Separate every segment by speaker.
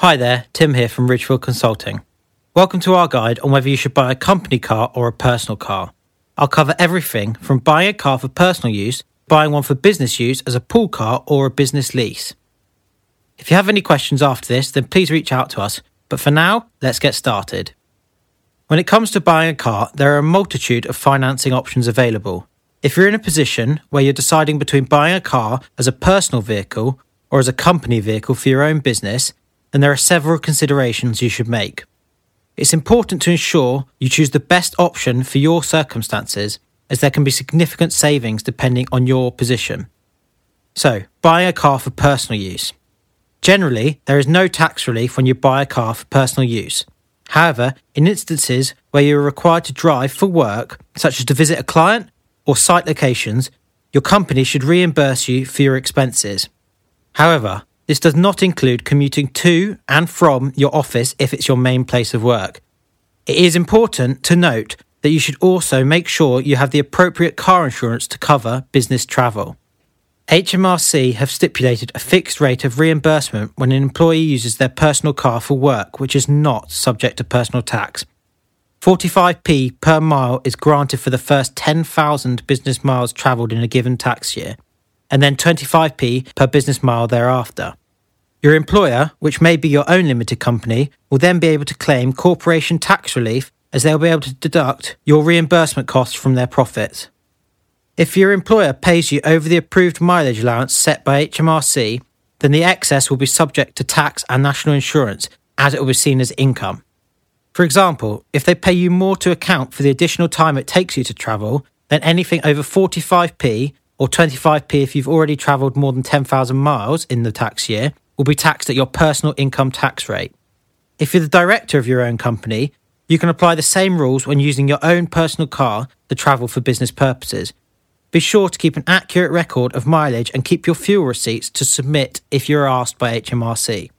Speaker 1: Hi there, Tim here from Ridgefield Consulting. Welcome to our guide on whether you should buy a company car or a personal car. I'll cover everything from buying a car for personal use, buying one for business use as a pool car or a business lease. If you have any questions after this, then please reach out to us. But for now, let's get started. When it comes to buying a car, there are a multitude of financing options available. If you're in a position where you're deciding between buying a car as a personal vehicle or as a company vehicle for your own business, there are several considerations you should make. It's important to ensure you choose the best option for your circumstances, as there can be significant savings depending on your position. So, buying a car for personal use. Generally, there is no tax relief when you buy a car for personal use. However, in instances where you are required to drive for work, such as to visit a client or site locations, your company should reimburse you for your expenses. However, this does not include commuting to and from your office if it's your main place of work. It is important to note that you should also make sure you have the appropriate car insurance to cover business travel. HMRC have stipulated a fixed rate of reimbursement when an employee uses their personal car for work, which is not subject to personal tax. 45p per mile is granted for the first 10,000 business miles travelled in a given tax year and then 25p per business mile thereafter. Your employer, which may be your own limited company, will then be able to claim corporation tax relief as they'll be able to deduct your reimbursement costs from their profits. If your employer pays you over the approved mileage allowance set by HMRC, then the excess will be subject to tax and national insurance as it will be seen as income. For example, if they pay you more to account for the additional time it takes you to travel, then anything over 45p or 25p if you've already travelled more than 10,000 miles in the tax year, will be taxed at your personal income tax rate. If you're the director of your own company, you can apply the same rules when using your own personal car to travel for business purposes. Be sure to keep an accurate record of mileage and keep your fuel receipts to submit if you're asked by HMRC.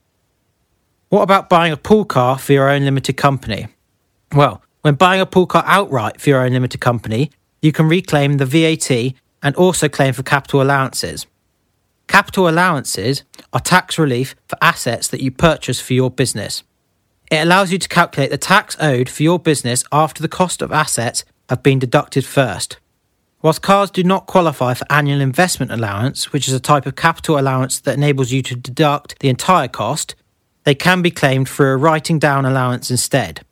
Speaker 1: What about buying a pool car for your own limited company? Well, when buying a pool car outright for your own limited company, you can reclaim the VAT and also claim for capital allowances. Capital allowances are tax relief for assets that you purchase for your business. It allows you to calculate the tax owed for your business after the cost of assets have been deducted first. Whilst cars do not qualify for annual investment allowance, which is a type of capital allowance that enables you to deduct the entire cost, they can be claimed for a writing down allowance instead.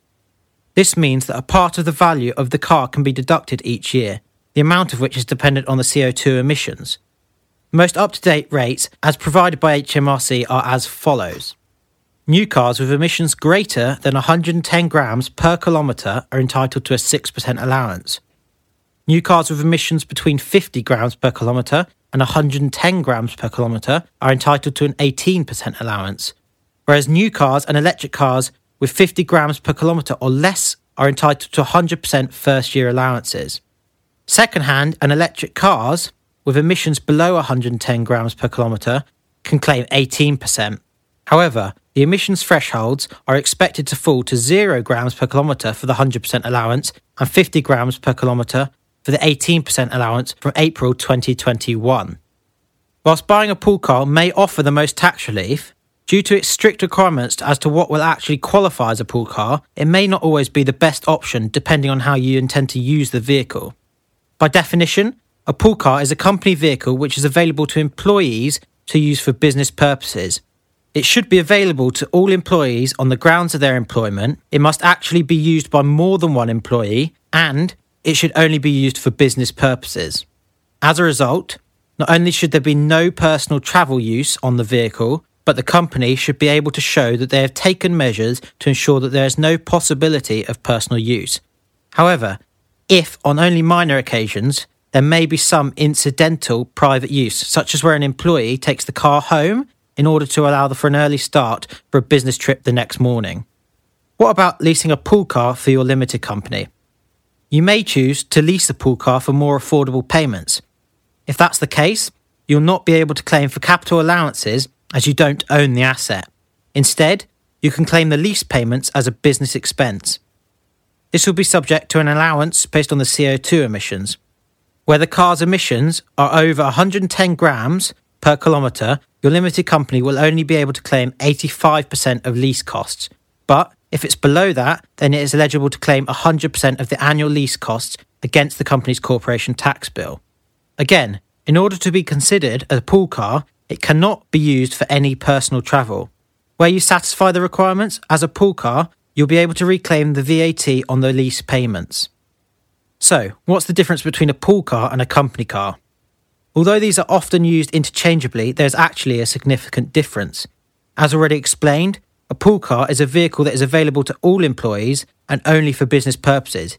Speaker 1: This means that a part of the value of the car can be deducted each year, the amount of which is dependent on the CO2 emissions. Most up to date rates, as provided by HMRC, are as follows. New cars with emissions greater than 110 grams per kilometre are entitled to a 6% allowance. New cars with emissions between 50 grams per kilometre and 110 grams per kilometre are entitled to an 18% allowance, whereas new cars and electric cars with 50 grams per kilometre or less are entitled to 100% first year allowances. Second-hand and electric cars with emissions below 110 grams per kilometre can claim 18%. However, the emissions thresholds are expected to fall to 0 grams per kilometre for the 100% allowance and 50 grams per kilometre for the 18% allowance from April 2021. Whilst buying a pool car may offer the most tax relief, due to its strict requirements as to what will actually qualify as a pool car, it may not always be the best option depending on how you intend to use the vehicle. By definition, a pool car is a company vehicle which is available to employees to use for business purposes. It should be available to all employees on the grounds of their employment. It must actually be used by more than one employee, and it should only be used for business purposes. As a result, not only should there be no personal travel use on the vehicle, but the company should be able to show that they have taken measures to ensure that there is no possibility of personal use. However, if on only minor occasions there may be some incidental private use, such as where an employee takes the car home in order to allow for an early start for a business trip the next morning. What about leasing a pool car for your limited company? You may choose to lease a pool car for more affordable payments. If that's the case, you'll not be able to claim for capital allowances as you don't own the asset. Instead, you can claim the lease payments as a business expense. This will be subject to an allowance based on the CO2 emissions. Where the car's emissions are over 110 grams per kilometre, your limited company will only be able to claim 85% of lease costs. But if it's below that, then it is eligible to claim 100% of the annual lease costs against the company's corporation tax bill. Again, in order to be considered a pool car, it cannot be used for any personal travel. Where you satisfy the requirements as a pool car, you'll be able to reclaim the VAT on the lease payments. So, what's the difference between a pool car and a company car? Although these are often used interchangeably, there's actually a significant difference. As already explained, a pool car is a vehicle that is available to all employees and only for business purposes.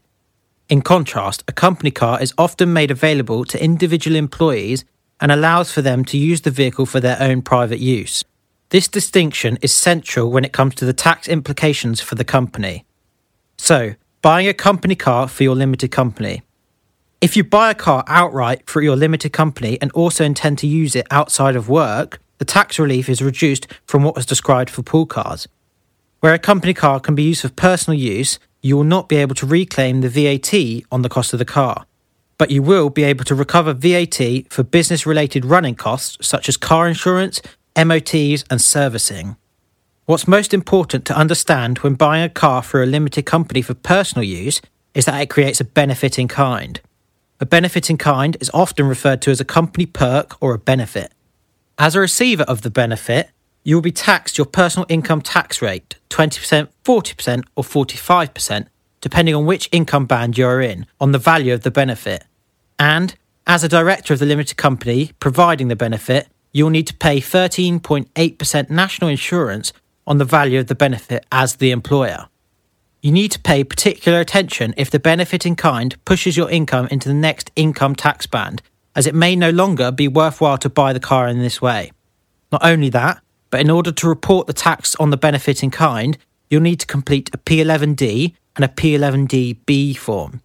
Speaker 1: In contrast, a company car is often made available to individual employees and allows for them to use the vehicle for their own private use. This distinction is central when it comes to the tax implications for the company. So, buying a company car for your limited company. If you buy a car outright for your limited company and also intend to use it outside of work, the tax relief is reduced from what was described for pool cars. Where a company car can be used for personal use, you will not be able to reclaim the VAT on the cost of the car, but you will be able to recover VAT for business related running costs such as car insurance, MOTs, and servicing. What's most important to understand when buying a car for a limited company for personal use is that it creates a benefit in kind. A benefit in kind is often referred to as a company perk or a benefit. As a receiver of the benefit, you will be taxed your personal income tax rate 20%, 40%, or 45%, depending on which income band you are in, on the value of the benefit. And as a director of the limited company providing the benefit, you'll need to pay 13.8% national insurance on the value of the benefit as the employer. You need to pay particular attention if the benefit in kind pushes your income into the next income tax band, as it may no longer be worthwhile to buy the car in this way. Not only that, but in order to report the tax on the benefit in kind, you'll need to complete a P11D and a P11DB form.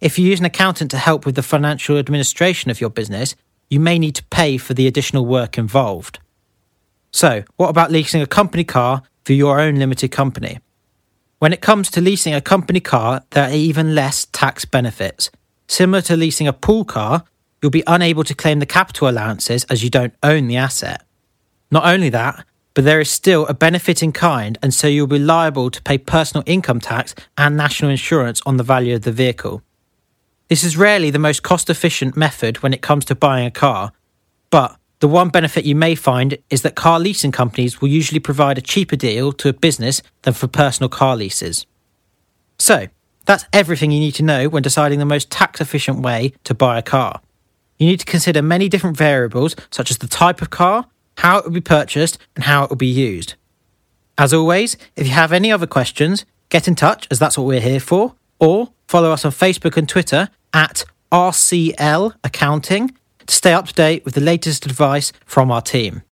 Speaker 1: If you use an accountant to help with the financial administration of your business, you may need to pay for the additional work involved. So, what about leasing a company car for your own limited company? When it comes to leasing a company car, there are even less tax benefits. Similar to leasing a pool car, you'll be unable to claim the capital allowances as you don't own the asset. Not only that, but there is still a benefit in kind, and so you'll be liable to pay personal income tax and national insurance on the value of the vehicle. This is rarely the most cost efficient method when it comes to buying a car, but the one benefit you may find is that car leasing companies will usually provide a cheaper deal to a business than for personal car leases. So, that's everything you need to know when deciding the most tax efficient way to buy a car. You need to consider many different variables, such as the type of car, how it will be purchased, and how it will be used. As always, if you have any other questions, get in touch as that's what we're here for, or follow us on Facebook and Twitter at RCL Accounting to stay up to date with the latest advice from our team.